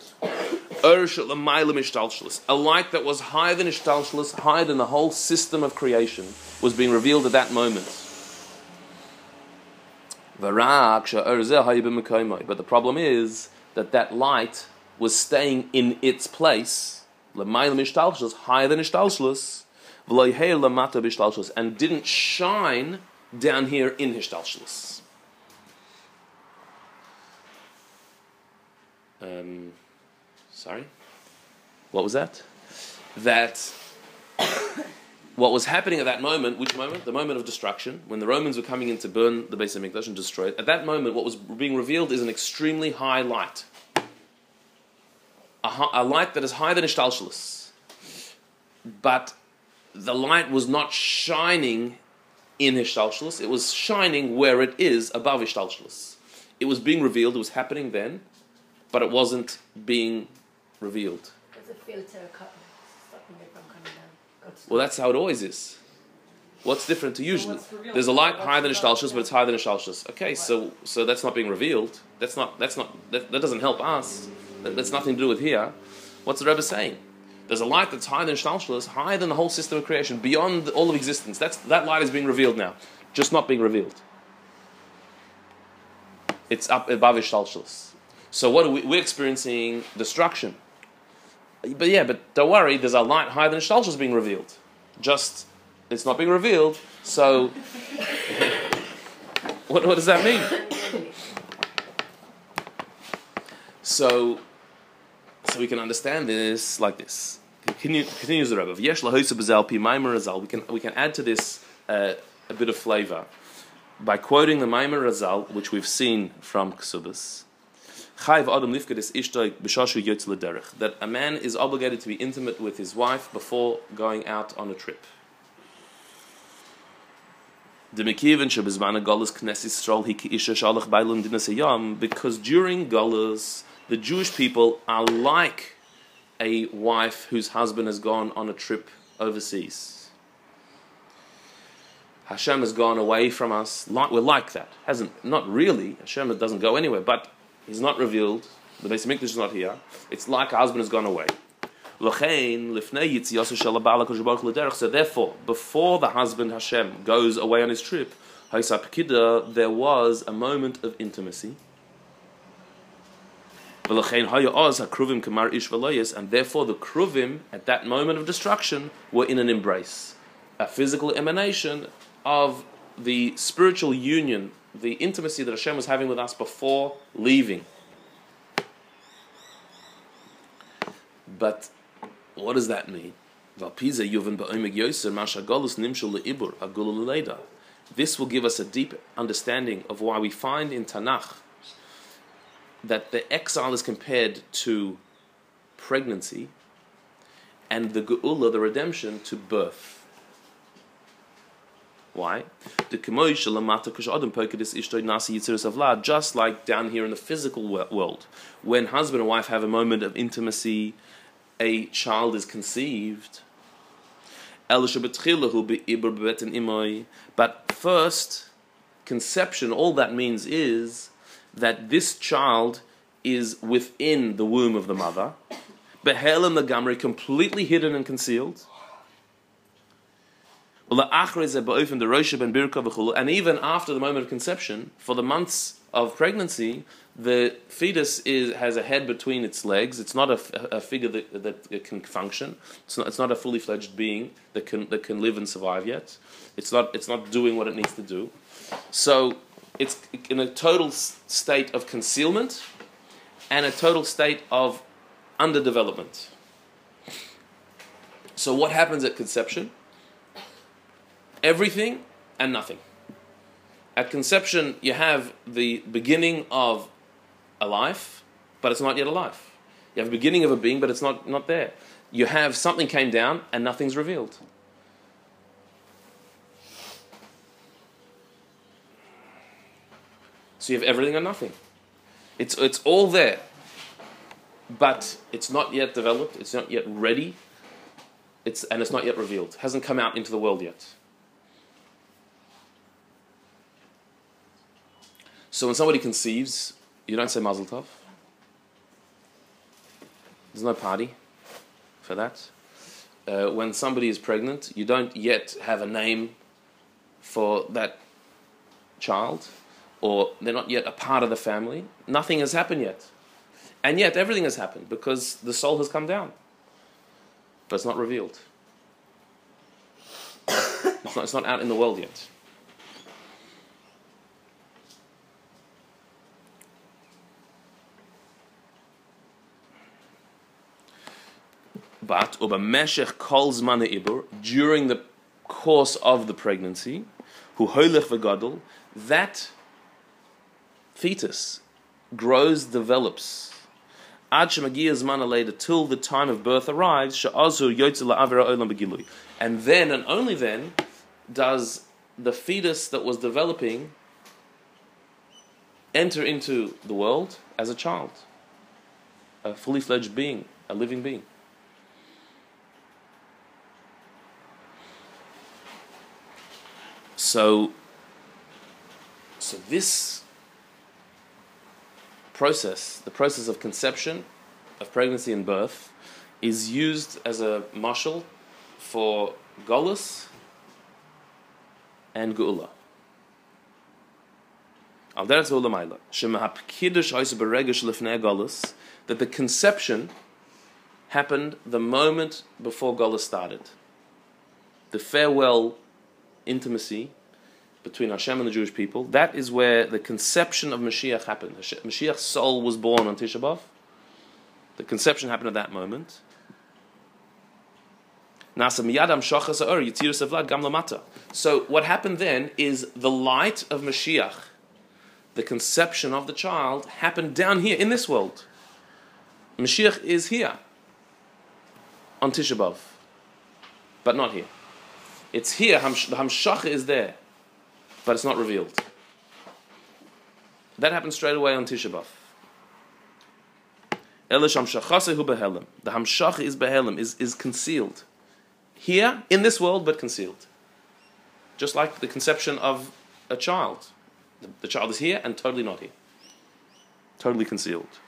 Er a light that was higher than ishtalshalis, higher than the whole system of creation, was being revealed at that moment. But the problem is that that light was staying in its place, higher than ishtalshalis, and didn't shine down here in ishtalshalis. Um, sorry, what was that? That what was happening at that moment, which moment? The moment of destruction, when the Romans were coming in to burn the Beis Hamikdash and destroy it. At that moment, what was being revealed is an extremely high light, a, a light that is higher than Ishtalshalis. But the light was not shining in Ishtalshalis, it was shining where it is above Ishtalshalis. It was being revealed, it was happening then, but it wasn't being revealed. There's a filter stopping it from coming down. Well, that's how it always is. What's different to usually? There's a light higher than Ishtalshus, but it's higher than Ishtalshus. Okay, so so that's not being revealed. That's not that's not that, that doesn't help us. That, that's nothing to do with here. What's the Rebbe saying? There's a light that's higher than Ishtalshus, higher than the whole system of creation, beyond all of existence. That's that light is being revealed now, just not being revealed. It's up above Ishtalshus. So what we? We're experiencing destruction. But yeah, but don't worry. There's a light higher than Ishtalshus being revealed. Just it's not being revealed. So what, what does that mean? So so we can understand this like this. Continue, continues the Rebbe. We can we can add to this uh, a bit of flavor by quoting the Maimer Razal, which we've seen from Ksubas. That a man is obligated to be intimate with his wife before going out on a trip. Because during Galus, the Jewish people are like a wife whose husband has gone on a trip overseas. Hashem has gone away from us. We're like that. Hasn't not really. Hashem doesn't go anywhere, but He's not revealed. The Beis Hamikdash is not here. It's like a husband has gone away. So therefore, before the husband Hashem goes away on his trip, there was a moment of intimacy. And therefore the kruvim at that moment of destruction were in an embrace, a physical emanation of the spiritual union the intimacy that Hashem was having with us before leaving. But what does that mean? This will give us a deep understanding of why we find in Tanakh that the exile is compared to pregnancy and the geula, the redemption, to birth. Why? Just like down here in the physical world, when husband and wife have a moment of intimacy, a child is conceived. But first, conception, all that means is that this child is within the womb of the mother, behelim the gamri, completely hidden and concealed. And even after the moment of conception, for the months of pregnancy, the fetus is, has a head between its legs. It's not a, a figure that, that can function. It's not, it's not a fully fledged being that can, that can live and survive yet. It's not, it's not doing what it needs to do. So it's in a total state of concealment and a total state of underdevelopment. So, what happens at conception? Everything and nothing. At conception, you have the beginning of a life, but it's not yet a life. You have a beginning of a being, but it's not, not there. You have something came down and nothing's revealed. So you have everything or nothing. It's, it's all there, but it's not yet developed, it's not yet ready, it's, and it's not yet revealed. It hasn't come out into the world yet. So when somebody conceives, you don't say Mazel Tov. There's no party for that. Uh, when somebody is pregnant, you don't yet have a name for that child, or they're not yet a part of the family. Nothing has happened yet. And yet everything has happened because the soul has come down. But it's not revealed. it's, not, it's not out in the world yet. But ubameshech calls zman ibur during the course of the pregnancy, who that fetus grows, develops. Ad shemagia zman later till the time of birth arrives, she'azu yotze la'avera olam begilui. And then and only then does the fetus that was developing enter into the world as a child, a fully fledged being, a living being. So, so this process, the process of conception, of pregnancy and birth, is used as a mashal for Golus and Geula. That the conception happened the moment before Golus started. The farewell intimacy between Hashem and the Jewish people, that is where the conception of Mashiach happened. Mashiach's soul was born on Tisha B'Av. The conception happened at that moment. So what happened then is the light of Mashiach, the conception of the child, happened down here in this world. Mashiach is here on Tisha B'Av, but not here. It's here, the Hamshach is there but it's not revealed. That happens straight away on Tisha B'Av. The Hamshach is behelim, is, is concealed. Here, in this world, but concealed. Just like the conception of a child. The, the child is here and totally not here. Totally concealed.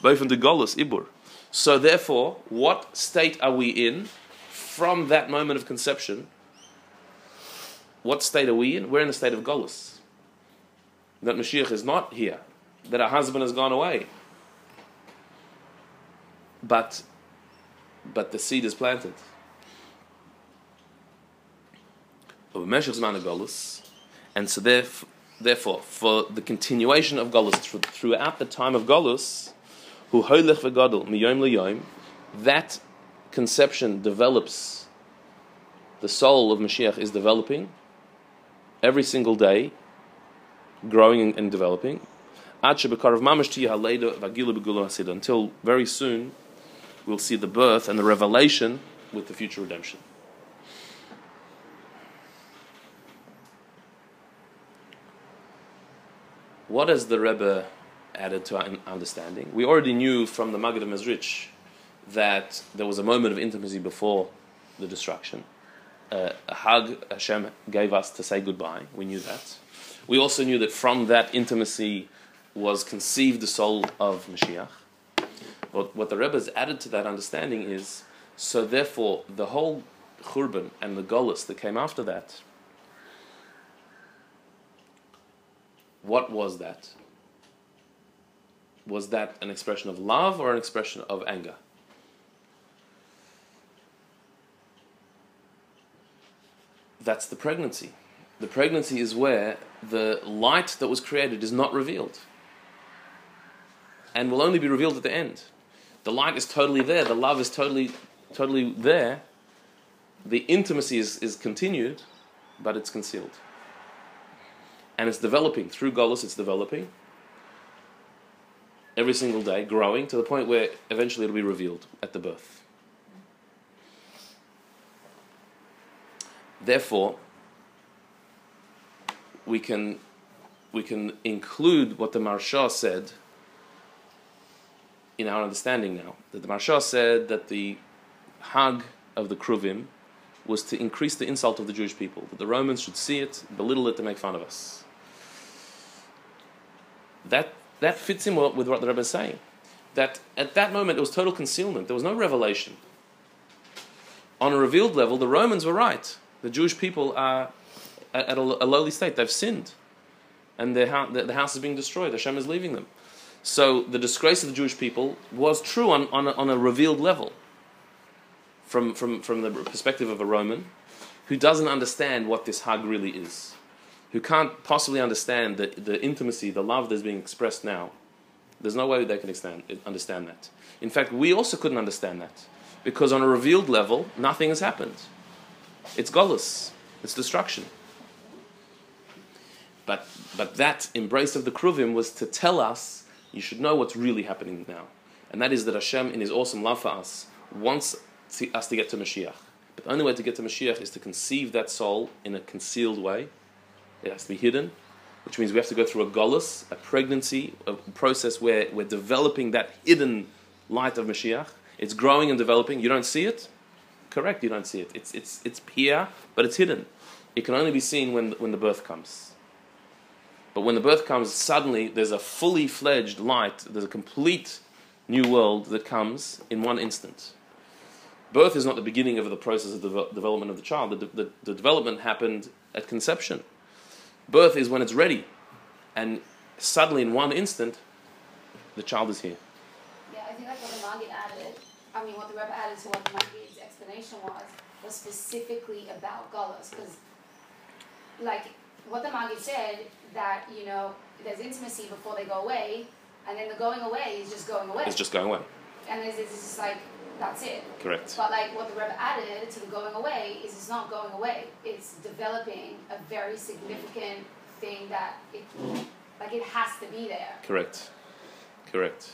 Both in the Golas, Ibur. So therefore, what state are we in from that moment of conception what state are we in? We're in a state of Golis. That Mashiach is not here. That our husband has gone away. But, but the seed is planted. And so therefore, therefore, for the continuation of Golus throughout the time of Golus, who hoylech v'gadol miyom liyom, that conception develops. The soul of Mashiach is developing, every single day, growing and developing, until very soon we'll see the birth and the revelation with the future redemption. What has the Rebbe added to our understanding? We already knew from the Maggid of Mezrich that there was a moment of intimacy before the destruction a hug Hashem gave us to say goodbye. We knew that. We also knew that from that intimacy was conceived the soul of Mashiach. But what the Rebbe has added to that understanding is so therefore the whole Churban and the Golis that came after that, what was that? Was that an expression of love or an expression of anger? That's the pregnancy. The pregnancy is where the light that was created is not revealed and will only be revealed at the end. The light is totally there. The love is totally, totally there. The intimacy is, is continued, but it's concealed. And it's developing. Through Golos, it's developing. Every single day, growing to the point where eventually it'll be revealed at the birth. Therefore, we can, we can include what the Maharsha said in our understanding now. That the Maharsha said that the Hag of the Kruvim was to increase the insult of the Jewish people, that the Romans should see it, belittle it, to make fun of us. That, that fits in with what the Rebbe is saying. That at that moment it was total concealment, there was no revelation. On a revealed level, the Romans were right. The Jewish people are at a, lowly state, they've sinned. And their house, the, the house is being destroyed, Hashem is leaving them. So the disgrace of the Jewish people was true on, on, a, on a revealed level from, from, from the perspective of a Roman who doesn't understand what this hug really is, who can't possibly understand the, the intimacy, the love that's being expressed now. There's no way they can understand, understand that. In fact, we also couldn't understand that because on a revealed level, nothing has happened. It's Golas, it's destruction. But, but that embrace of the Kruvim was to tell us you should know what's really happening now. And that is that Hashem, in His awesome love for us, wants to, us to get to Mashiach. But the only way to get to Mashiach is to conceive that soul in a concealed way. It has to be hidden, which means we have to go through a golus, a pregnancy, a process where we're developing that hidden light of Mashiach. It's growing and developing. You don't see it? Correct, you don't see it. It's, it's, it's here, but it's hidden. It can only be seen when, when the birth comes. But when the birth comes, suddenly there's a fully fledged light, there's a complete new world that comes in one instant. Birth is not the beginning of the process of the development of the child. The, the, the development happened at conception. Birth is when it's ready. And suddenly, in one instant, the child is here. Yeah, I think that's what the Maggid added. I mean, what the Rebbe added to what the Maggid's explanation was, was specifically about Golos. Because, like, what the Maggid said, that, you know, there's intimacy before they go away, and then the going away is just going away. It's just going away. And it's, it's just like, that's it. Correct. But like what the Rebbe added to the going away is it's not going away. It's developing a very significant thing that it, like it has to be there. Correct. Correct.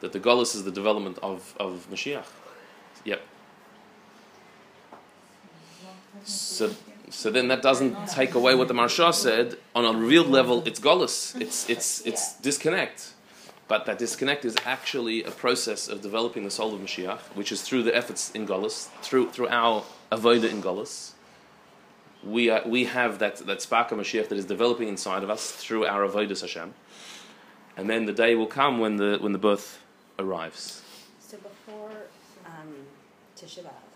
That the Golis is the development of, of Mashiach. Yep. So, so then that doesn't take away what the Maharsha said. On a real level, it's Golis. It's, it's, it's disconnect. But that disconnect is actually a process of developing the soul of Mashiach, which is through the efforts in Golis, through, through our avodah in Golis. We, are, we have that, that spark of Mashiach that is developing inside of us through our avodah Hashem. And then the day will come when the, when the birth arrives. So before um, Tisha B'Av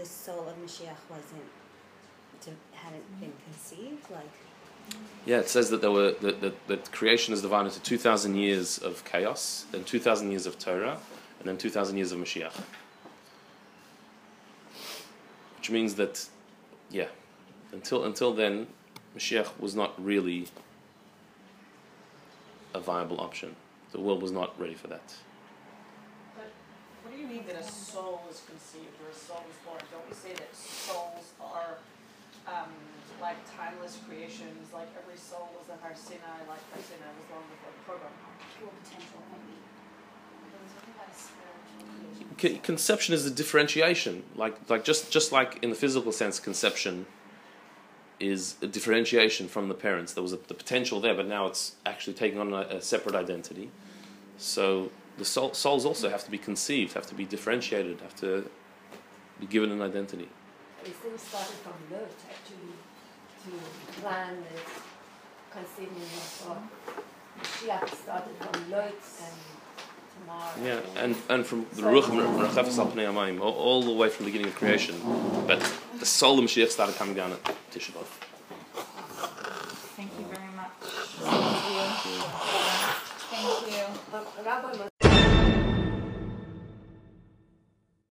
the soul of Mashiach wasn't, to, hadn't been conceived? Like, yeah, it says that there were that, that, that creation is divided into two thousand years of chaos, then two thousand years of Torah, and then two thousand years of Mashiach. Which means that, yeah, until until then, Mashiach was not really a viable option. The world was not ready for that. But what do you mean that a soul is conceived or a soul is born? Don't we say that souls are um, like timeless creations, like every soul was a Har Sinai, like Har Sinai was long before the program. Pure potential, maybe. There was something about a spiritual Con- conception is a differentiation, like like just just like in the physical sense, conception is a differentiation from the parents. There was a, the potential there, but now it's actually taking on a, a separate identity. So the soul, souls also have to be conceived, have to be differentiated, have to be given an identity. It still started from Lot actually to plan this conceiving of God. Mashiach started from Lot and Tamar. Yeah, and, and from the Ruach Merachefes Al Pnei all, all the way from the beginning of creation. But the soul of Mashiach started coming down at Tisha B'Av. Thank you very much. Thank you.